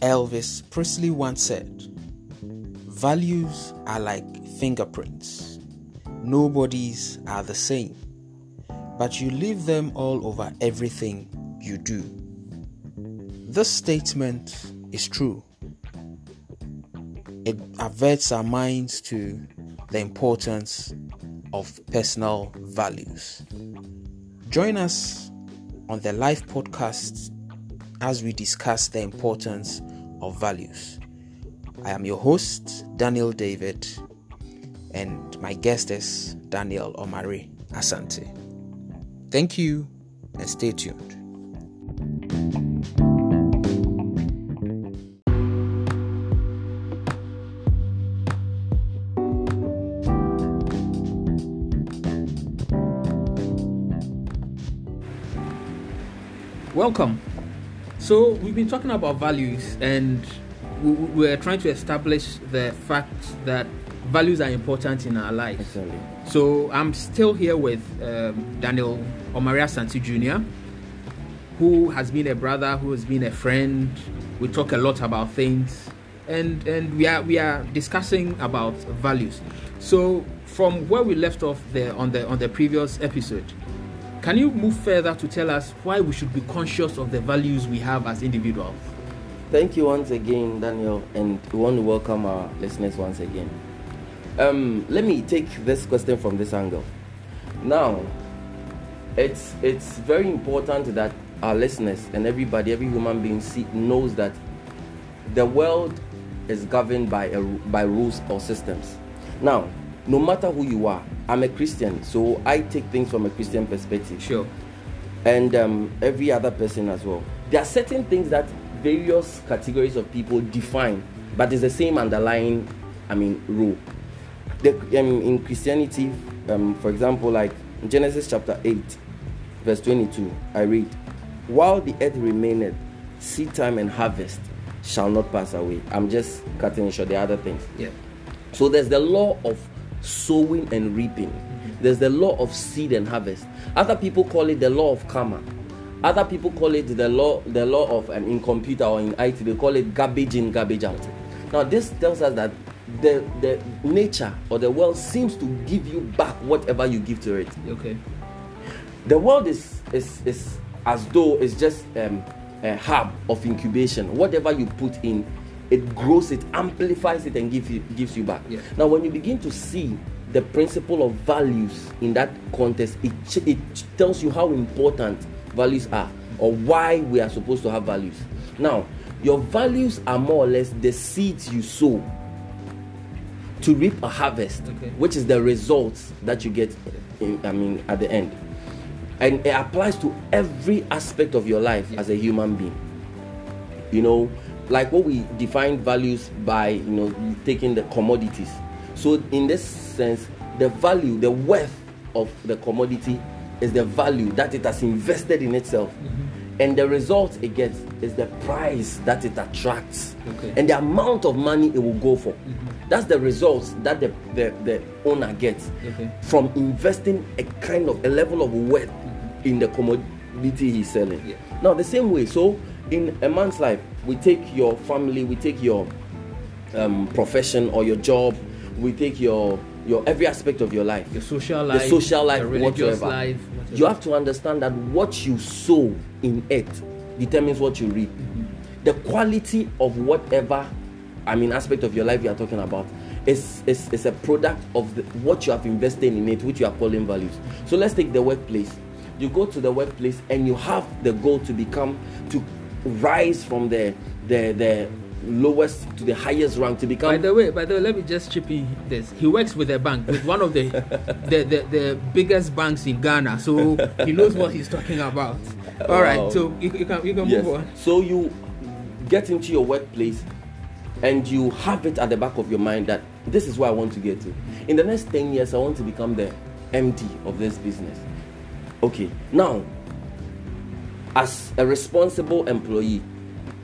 Elvis Presley once said, Values are like fingerprints. Nobody's are the same, but you leave them all over everything you do. This statement is true. It averts our minds to the importance of personal values. Join us on the live podcast as we discuss the importance of values. I am your host, Daniel David, and my guest is Daniel Omari Asante. Thank you and stay tuned. Welcome. So, we've been talking about values and we, we're trying to establish the fact that values are important in our lives. Exactly. So, I'm still here with um, Daniel Omari Asante Jr., who has been a brother, who has been a friend. We talk a lot about things, and and we are we are discussing about values. So, from where we left off there on the on the previous episode, can you move further to tell us why we should be conscious of the values we have as individuals? Thank you once again, Daniel, and we want to welcome our listeners once again. Um, let me take this question from this angle. Now, it's it's very important that our listeners and everybody, every human being, see, knows that the world is governed by a, by rules or systems. Now, no matter who you are, I'm a Christian, so I take things from a Christian perspective. Sure. and um, every other person as well. There are certain things that various categories of people define, but it's the same underlying, I mean, rule. The, um, in Christianity, um, for example, like Genesis chapter 8, verse 22, I read, While the earth remaineth, seed time and harvest shall not pass away. I'm just cutting it short, the other things. Yeah. So there's the law of sowing and reaping. There's the law of seed and harvest. Other people call it the law of karma. Other people call it the law the law of um, in computer or in IT they call it garbage in garbage out. Now this tells us that the the nature or the world seems to give you back whatever you give to it. Okay. The world is is is as though it's just um, a hub of incubation. Whatever you put in, it grows it, amplifies it, and gives you gives you back. Yeah. Now, when you begin to see the principle of values in that context, it it tells you how important values are or why we are supposed to have values. Now, your values are more or less the seeds you sow to reap a harvest, Okay. which is the results that you get. In, I mean, at the end, and it applies to every aspect of your life as a human being. You know, like what we define values by, you know, taking the commodities. So, in this sense, the value, the worth of the commodity is the value that it has invested in itself. Mm-hmm. And the result it gets is the price that it attracts Okay. and the amount of money it will go for. Mm-hmm. That's the results that the, the, the owner gets Okay. from investing a kind of a level of worth mm-hmm. in the commodity he's selling. Yeah. Now, the same way, so in a man's life, we take your family, we take your um, profession or your job, we take your your every aspect of your life, Your social life, the social life, your life. whatever. You have to understand that what you sow in it determines what you reap. The quality of whatever, I mean, aspect of your life you are talking about is, is, is a product of the, what you have invested in it, which you are calling values. So let's take the workplace. You go to the workplace and you have the goal to become, to rise from the, the, the lowest to the highest rank, to become. By the way, by the way, let me just chip in this. He works with a bank, with one of the the, the, the biggest banks in Ghana, so he knows what he's talking about. All right, Wow. so you, you can you can Yes. move on. So you get into your workplace and you have it at the back of your mind that this is where I want to get to. In the next 10 years, I want to become the MD of this business. Okay, now, as a responsible employee,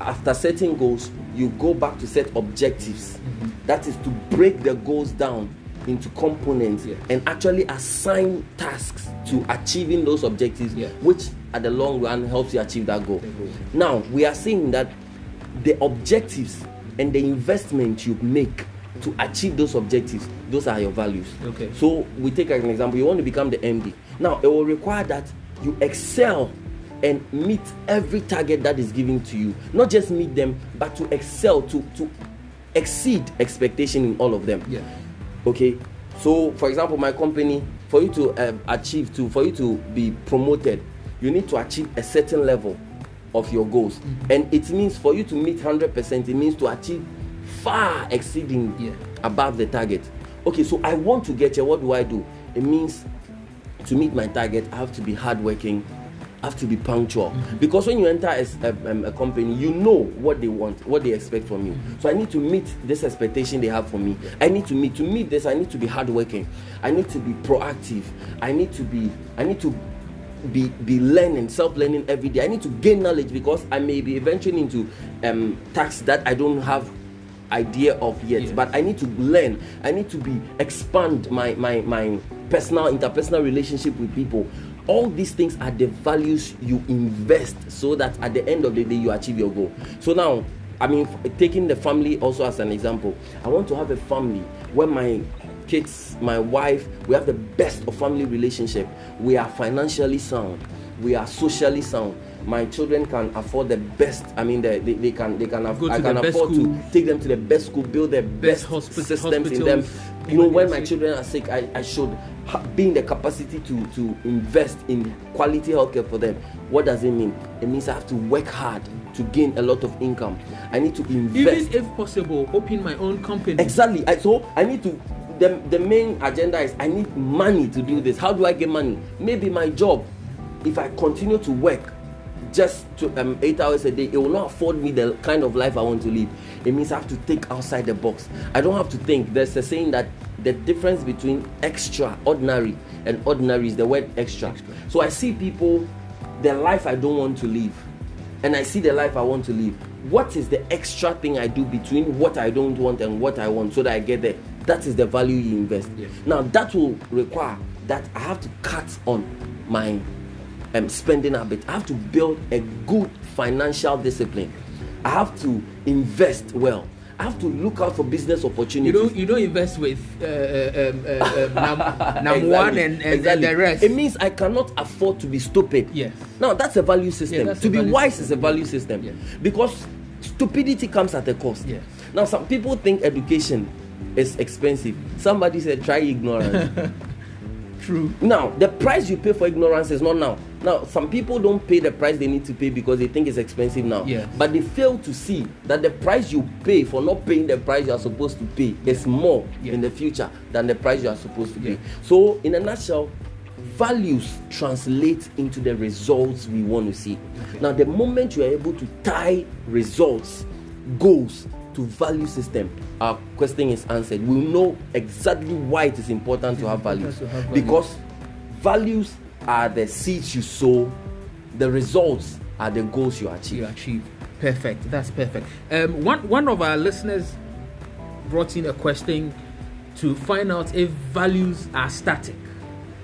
after setting goals, you go back to set objectives. Mm-hmm. That is to break the goals down into components Yeah. and actually assign tasks to achieving those objectives, Yeah. which at the long run helps you achieve that goal. Goal. Now, we are seeing that the objectives and the investment you make to achieve those objectives those are your values Okay. so we take an example you want to become the md now it will require that you excel and meet every target that is given to you. Not just meet them but to excel to to exceed expectation in all of them. Yeah. okay? So for example my company for you to um, achieve to for you to be promoted you need to achieve a certain level of your goals. And it means for you to meet 100% it means to achieve far exceeding Yeah. above the target. Okay so i want to get here. What do i do? It means to meet my target i have to be hardworking have to be punctual. Because when you enter a, a- um, a company you know what they want what they expect from you. So i need to meet this expectation they have for me. I need to meet to meet this i need to be hardworking. I need to be proactive. I need to be i need to be be learning self-learning every day. I need to gain knowledge because i may be venturing into um tasks that i don't have idea of yet. Yes. but i need to learn. I need to be expand my my my personal interpersonal relationship with people all these things are the values you invest so that at the end of the day you achieve your goal. So now i mean taking the family also as an example i want to have a family where my kids my wife we have the best of family relationship. We are financially sound. We are socially sound my children can afford the best i mean they, they, they can they can to i can best afford to take them to the best school build the best, hospi- systems in them you know when my children are sick i, I should ha- be in the capacity to to invest in quality healthcare for them what does it mean it means i have to work hard to gain a lot of income i need to invest Even if possible, open my own company. Exactly. I, so I need to. The, the main agenda is I need money to do this. How do I get money? Maybe my job, if I continue to work just to, um, eight hours a day, it will not afford me the kind of life I want to live. It means I have to think outside the box. I don't have to think. There's a saying that the difference between extraordinary and ordinary is the word extra. Extra. So I see people, the life I don't want to live and I see the life I want to live. What is the extra thing I do between what I don't want and what I want so that I get there? That is the value you invest. Yes. Now that will require that I have to cut on my um, spending habit. I have to build a good financial discipline. I have to invest well. I have to look out for business You opportunities. don't you don't invest with uh, uh, um, uh, um, Exactly, one and, and, and the rest. It means I cannot afford to be stupid. Yes. Now that's a value system. that's to be wise system. is a value system. Yes. Because stupidity comes at a cost. Yes. Now some people think education is expensive. Somebody said try ignorance. True. now the price you pay for ignorance is not now. Now some people don't pay the price they need to pay because they think it's expensive now. Yes. But they fail to see that the price you pay for not paying the price you are supposed to pay is more Yes. in the future than the price you are supposed to pay. So in a nutshell, values translate into the results we want to see. Okay. Now the moment you are able to tie results, goals to value system, our question is answered. We know exactly why it is important to have important to have values. Because values are the seeds you sow, the results are the goals you achieve. you achieve. Perfect. That's perfect. Um, one one of our listeners brought in a question to find out if values are static.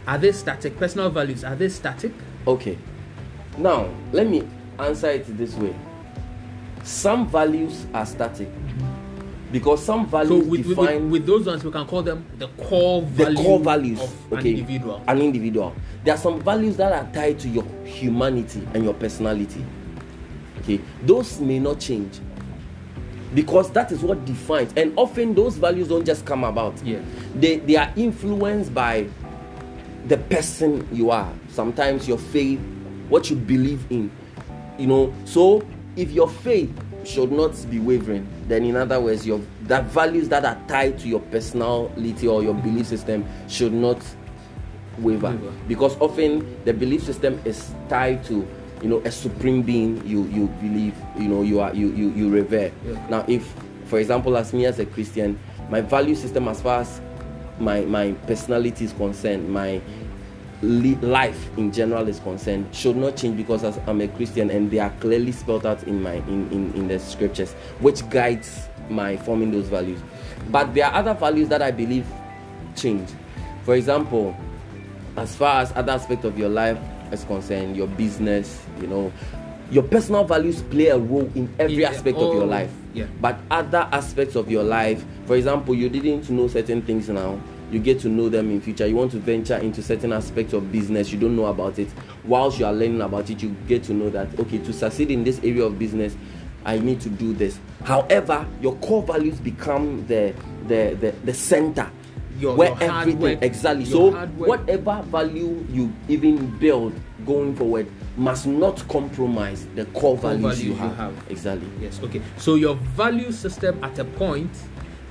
Are they static? Personal values are they static? Okay. Now, let me answer it this way. Some values are static because some So values with, with, define with those ones, we can call them the core the value core values of okay an individual. an individual. There are some values that are tied to your humanity and your personality okay? Those may not change because that is what defines and often those values don't just come about. Yeah. they they are influenced by the person you are. Sometimes your faith what you believe in you know? So if your faith should not be wavering then in other words your that values that are tied to your personality or your belief system should not waver. Because often the belief system is tied to you know a supreme being you you believe you know you are you you, you revere. Yeah. now if for example as me as a christian my value system as far as my my personality is concerned my life in general is concerned should not change because as i'm a christian and they are clearly spelled out in my in, in in the scriptures which guides my forming those values but there are other values that i believe change for example as far as other aspect of your life is concerned your business you know your personal values play a role in every Yeah, aspect of your oh, life. yeah. But other aspects of your life, for example, you didn't know certain things now. You get to know them in future. You want to venture into certain aspects of business. You don't know about it. Whilst you are learning about it, you get to know that okay, to succeed in this area of business, I need to do this. However, your core values become the the the, the center Your- where your everything work- exactly. So whatever value you even build going forward must not compromise the core, values, values you, you have. have. Exactly. Yes, okay. So your value system at a point,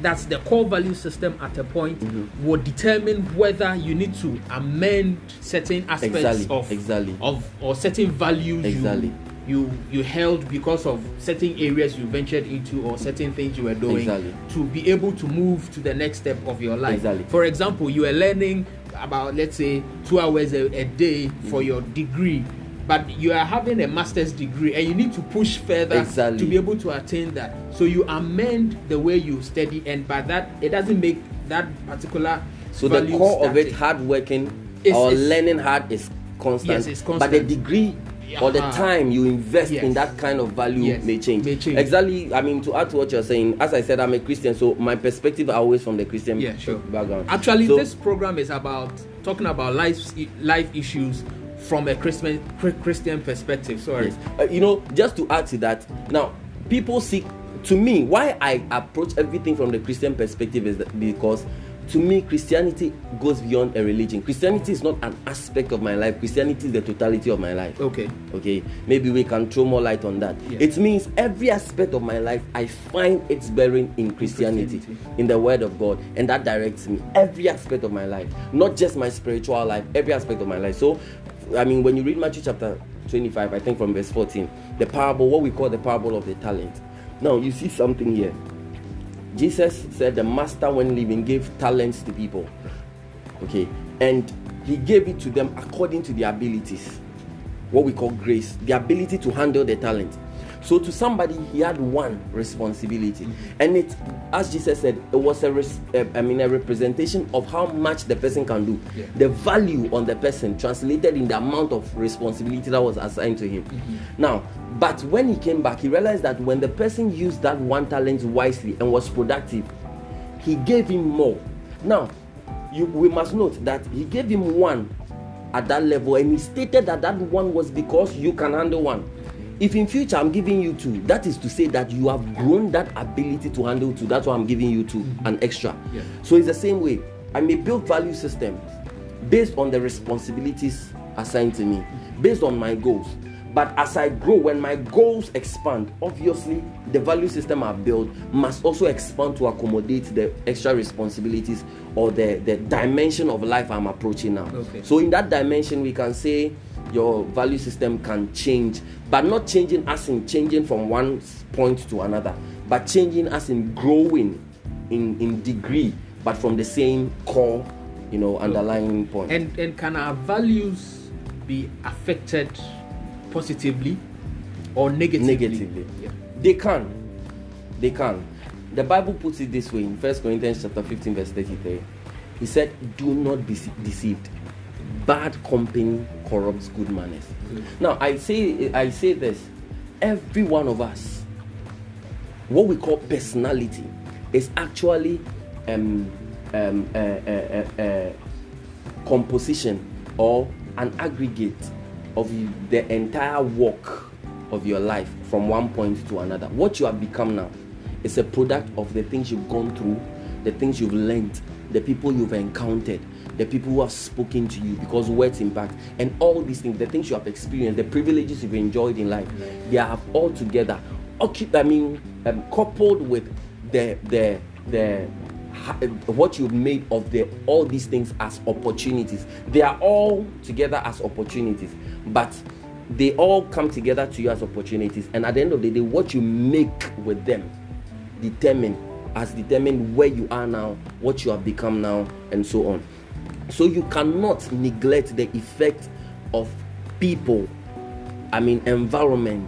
that's the core value system at a point, Mm-hmm. will determine whether you need to amend certain aspects Exactly, of exactly. of or certain values Exactly. you you you held because of certain areas you ventured into or certain things you were doing Exactly. to be able to move to the next step of your life. Exactly. For example, you are learning about let's say two hours a, a day for Mm-hmm. your degree. But you are having a master's degree and you need to push further Exactly. to be able to attain that. So you amend the way you study, and by that, it doesn't make that particular. So the core of it, static. hard working It's- or it's- learning hard is constant. Yes, it's constant But the degree or the uh-huh. time you invest in that kind of value Yes, may change. may change. Exactly. I mean, to add to what you're saying, as I said, I'm a Christian, so my perspective always from the Christian Yeah, sure. background. Actually, So- this program is about talking about life life issues from a Christian Christian perspective. Sorry. Yes. Uh, you know, just to add to that, now people see. To me, why I approach everything from the Christian perspective is that because, to me, Christianity goes beyond a religion. Christianity is not an aspect of my life. Christianity is the totality of my life. Okay. Okay, maybe we can throw more light on that. It means every aspect of my life, I find its bearing in Christianity, Christianity. in the Word of God, and that directs me. Every aspect of my life, not just my spiritual life, every aspect of my life. So, I mean, when you read Matthew chapter 25, I think from verse 14, the parable, what we call the parable of the talent. Now, you see something here. Jesus said the master, when leaving, gave talents to people. Okay, and he gave it to them according to their abilities what we call grace, the ability to handle the talent. So to somebody, he had one responsibility, and it, as Jesus said, it was a, res, uh, I mean, a representation of how much the person can do. Yeah. The value on the person translated in the amount of responsibility that was assigned to him. Now, but when he came back, he realized that when the person used that one talent wisely and was productive, he gave him more. Now, you, we must note that he gave him one at that level, and he stated that that one was because you can handle one. If in future I'm giving you two, that is to say that you have grown that ability to handle two. That's why I'm giving you 2 mm-hmm. an extra. Yeah. So it's the same way. I may build value systems based on the responsibilities assigned to me, mm-hmm. based on my goals. But as I grow, when my goals expand, obviously the value system I've built must also expand to accommodate the extra responsibilities or the, the dimension of life I'm approaching now. Okay. So in that dimension, we can say your value system can change, but not changing as in changing from one point to another, but changing as in growing in, in degree, but from the same core, you know, underlying point. And and can our values be affected positively or negatively? negatively. Yeah. They can. They can. The Bible puts it this way in 1 Corinthians chapter 15, verse 33. He said, Do not be deceived. Bad company corrupts good manners. Now I say I say this. Every one of us, what we call personality, is actually um, um, uh, uh, uh, composition or an aggregate of the entire walk of your life from one point to another. What you have become now is a product of the things you've gone through, the things you've learned, the people you've encountered, the people who have spoken to you because words impact, and all these things, the things you have experienced, the privileges you've enjoyed in life, they have all together, I mean, um, coupled with the the the what you've made of the all these things as opportunities. They are all together as opportunities but they all come together to you as opportunities and at the end of the day what you make with them determine has determined where you are now what you have become now and so on so you cannot neglect the effect of people i mean environment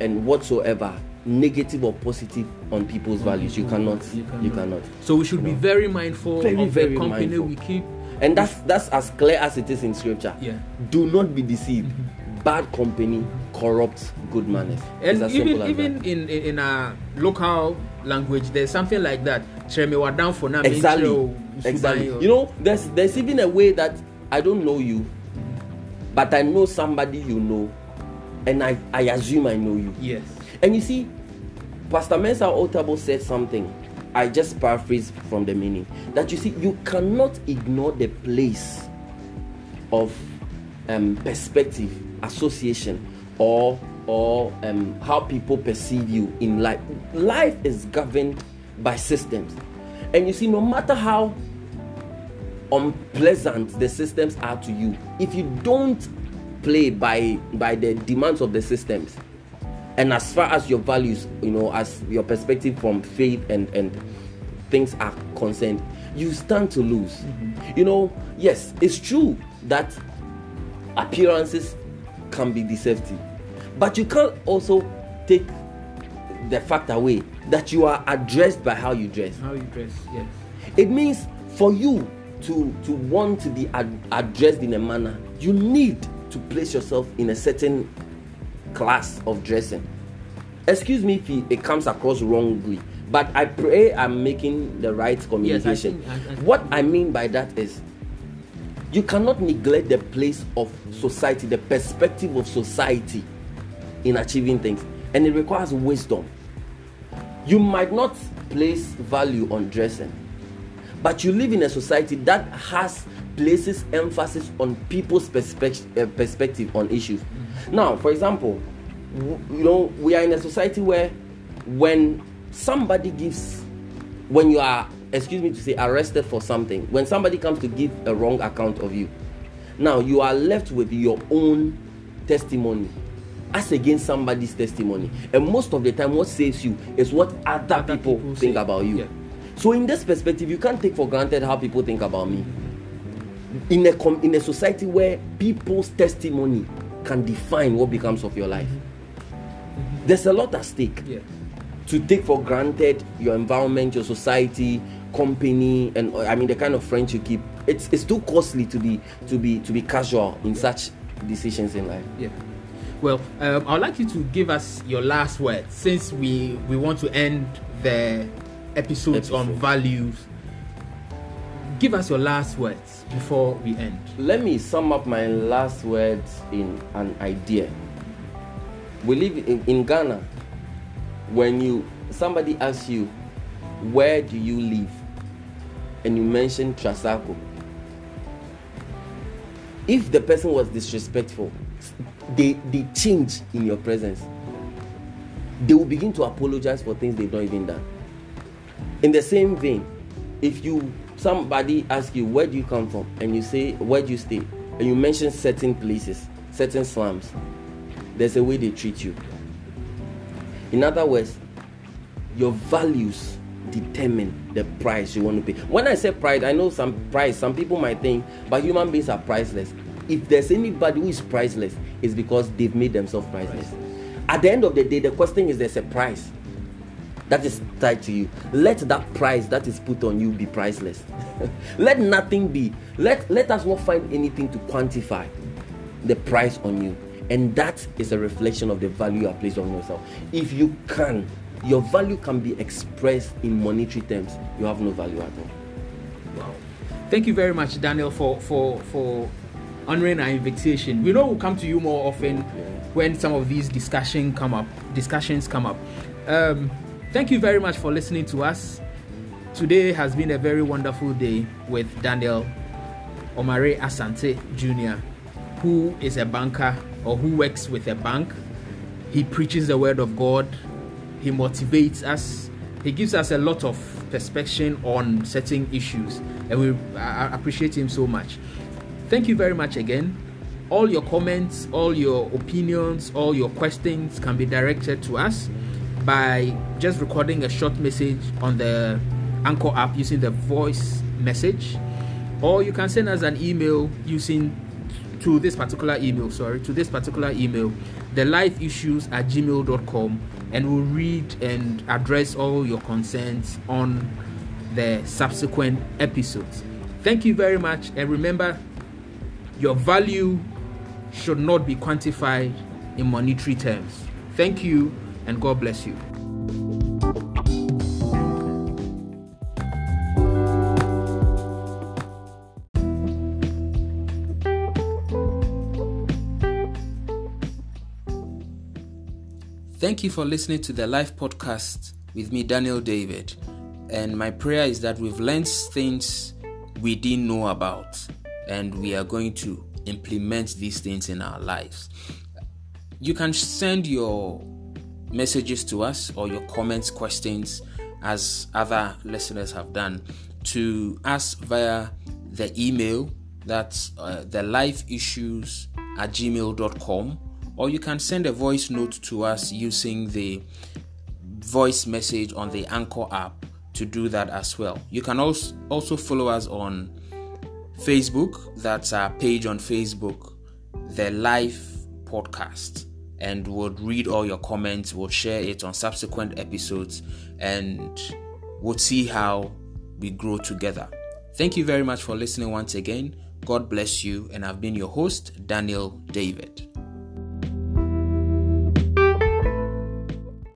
and whatsoever negative or positive on people's values you cannot You you cannot. cannot So we should be very mindful Very, of very the company mindful. we keep. and that's that's as clear as it is in scripture Yeah. do not be deceived bad company corrupts good manners. And even even in, in in a local language, there's something like that. Exactly. Exactly. You know, there's there's even a way that I don't know you, but I know somebody you know, and I, I assume I know you. Yes. And you see, Pastor Mensa Otabil said something. I just paraphrase from the meaning that you see, you cannot ignore the place of um, perspective, association, or or um, how people perceive you in life. Life is governed by systems, and you see, no matter how unpleasant the systems are to you, if you don't play by by the demands of the systems, and as far as your values, you know, as your perspective from faith and and things are concerned, you stand to lose. Mm-hmm. You know, yes, it's true that appearances can be deceptive. But you can't also take the fact away that you are addressed by how you dress. How you dress, yes. It means for you to to want to be ad- addressed in a manner, you need to place yourself in a certain class of dressing. Excuse me if it comes across wrongly, but I pray I'm making the right communication. Yes, I think, I, I, what I mean by that is you cannot neglect the place of society, the perspective of society in achieving things, and it requires wisdom. You might not place value on dressing, but you live in a society that has places emphasis on people's perspective, uh, perspective on issues. Now, for example, w- you know, we are in a society where when somebody gives, when you are excuse me to say, arrested for something, when somebody comes to give a wrong account of you, now you are left with your own testimony as against somebody's testimony. And most of the time, what saves you is what other, other people, people, think say. about you. Yeah. So, in this perspective, you can't take for granted how people think about me. In a, com- in a society where people's testimony can define what becomes of your life, mm-hmm. there's a lot at stake. Yeah. To take for granted your environment, your society, company and i mean the kind of friends you keep it's it's too costly to be to be to be casual in yeah. such decisions in life yeah well um, i'd like you to give us your last word since we we want to end the episodes Episode. on values. Give us your last words before we end. Let me sum up my last words in an idea. We live in, in ghana. When you somebody asks you where do you live? and you mention Trasacco, if the person was disrespectful, they they change in your presence. They will begin to apologize for things they've not even done. In the same vein, if you somebody asks you where do you come from and you say where do you stay and you mention certain places, certain slums, there's a way they treat you. In other words, your values determine the price you want to pay. When I say pride, I know some price, some people might think, but human beings are priceless. If there's anybody who is priceless, it's because they've made themselves priceless. At the end of the day, the question is there's a price that is tied to you. Let that price that is put on you be priceless. let nothing be. Let let us not find anything to quantify the price on you. And that is a reflection of the value you have placed on yourself. If you can your value can be expressed in monetary terms, you have no value at all. Wow. Thank you very much, Daniel, for for for honoring our invitation. We know we'll come to you more often when some of these discussion come up. Discussions come up. Um, thank you very much for listening to us. Today has been a very wonderful day with Daniel Omari Asante Jr., who is a banker or who works with a bank. He preaches the word of God he motivates us. He gives us a lot of perspective on certain issues, and we I appreciate him so much. Thank you very much again. All your comments, all your opinions, all your questions can be directed to us by just recording a short message on the Anchor app using the voice message, or you can send us an email using to this particular email sorry to this particular email the life issues at gmail.com and we'll read and address all your concerns on the subsequent episodes. Thank you very much, and remember your value should not be quantified in monetary terms. Thank you, and God bless you. Thank you for listening to the live podcast with me, Daniel David. And my prayer is that we've learned things we didn't know about, and we are going to implement these things in our lives. You can send your messages to us or your comments, questions, as other listeners have done, to us via the email that's uh, the life issues at gmail.com or you can send a voice note to us using the voice message on the Anchor app to do that as well. You can also also follow us on Facebook. That's our page on Facebook, the Life Podcast, and we'll read all your comments. We'll share it on subsequent episodes, and we'll see how we grow together. Thank you very much for listening once again. God bless you, and I've been your host, Daniel David.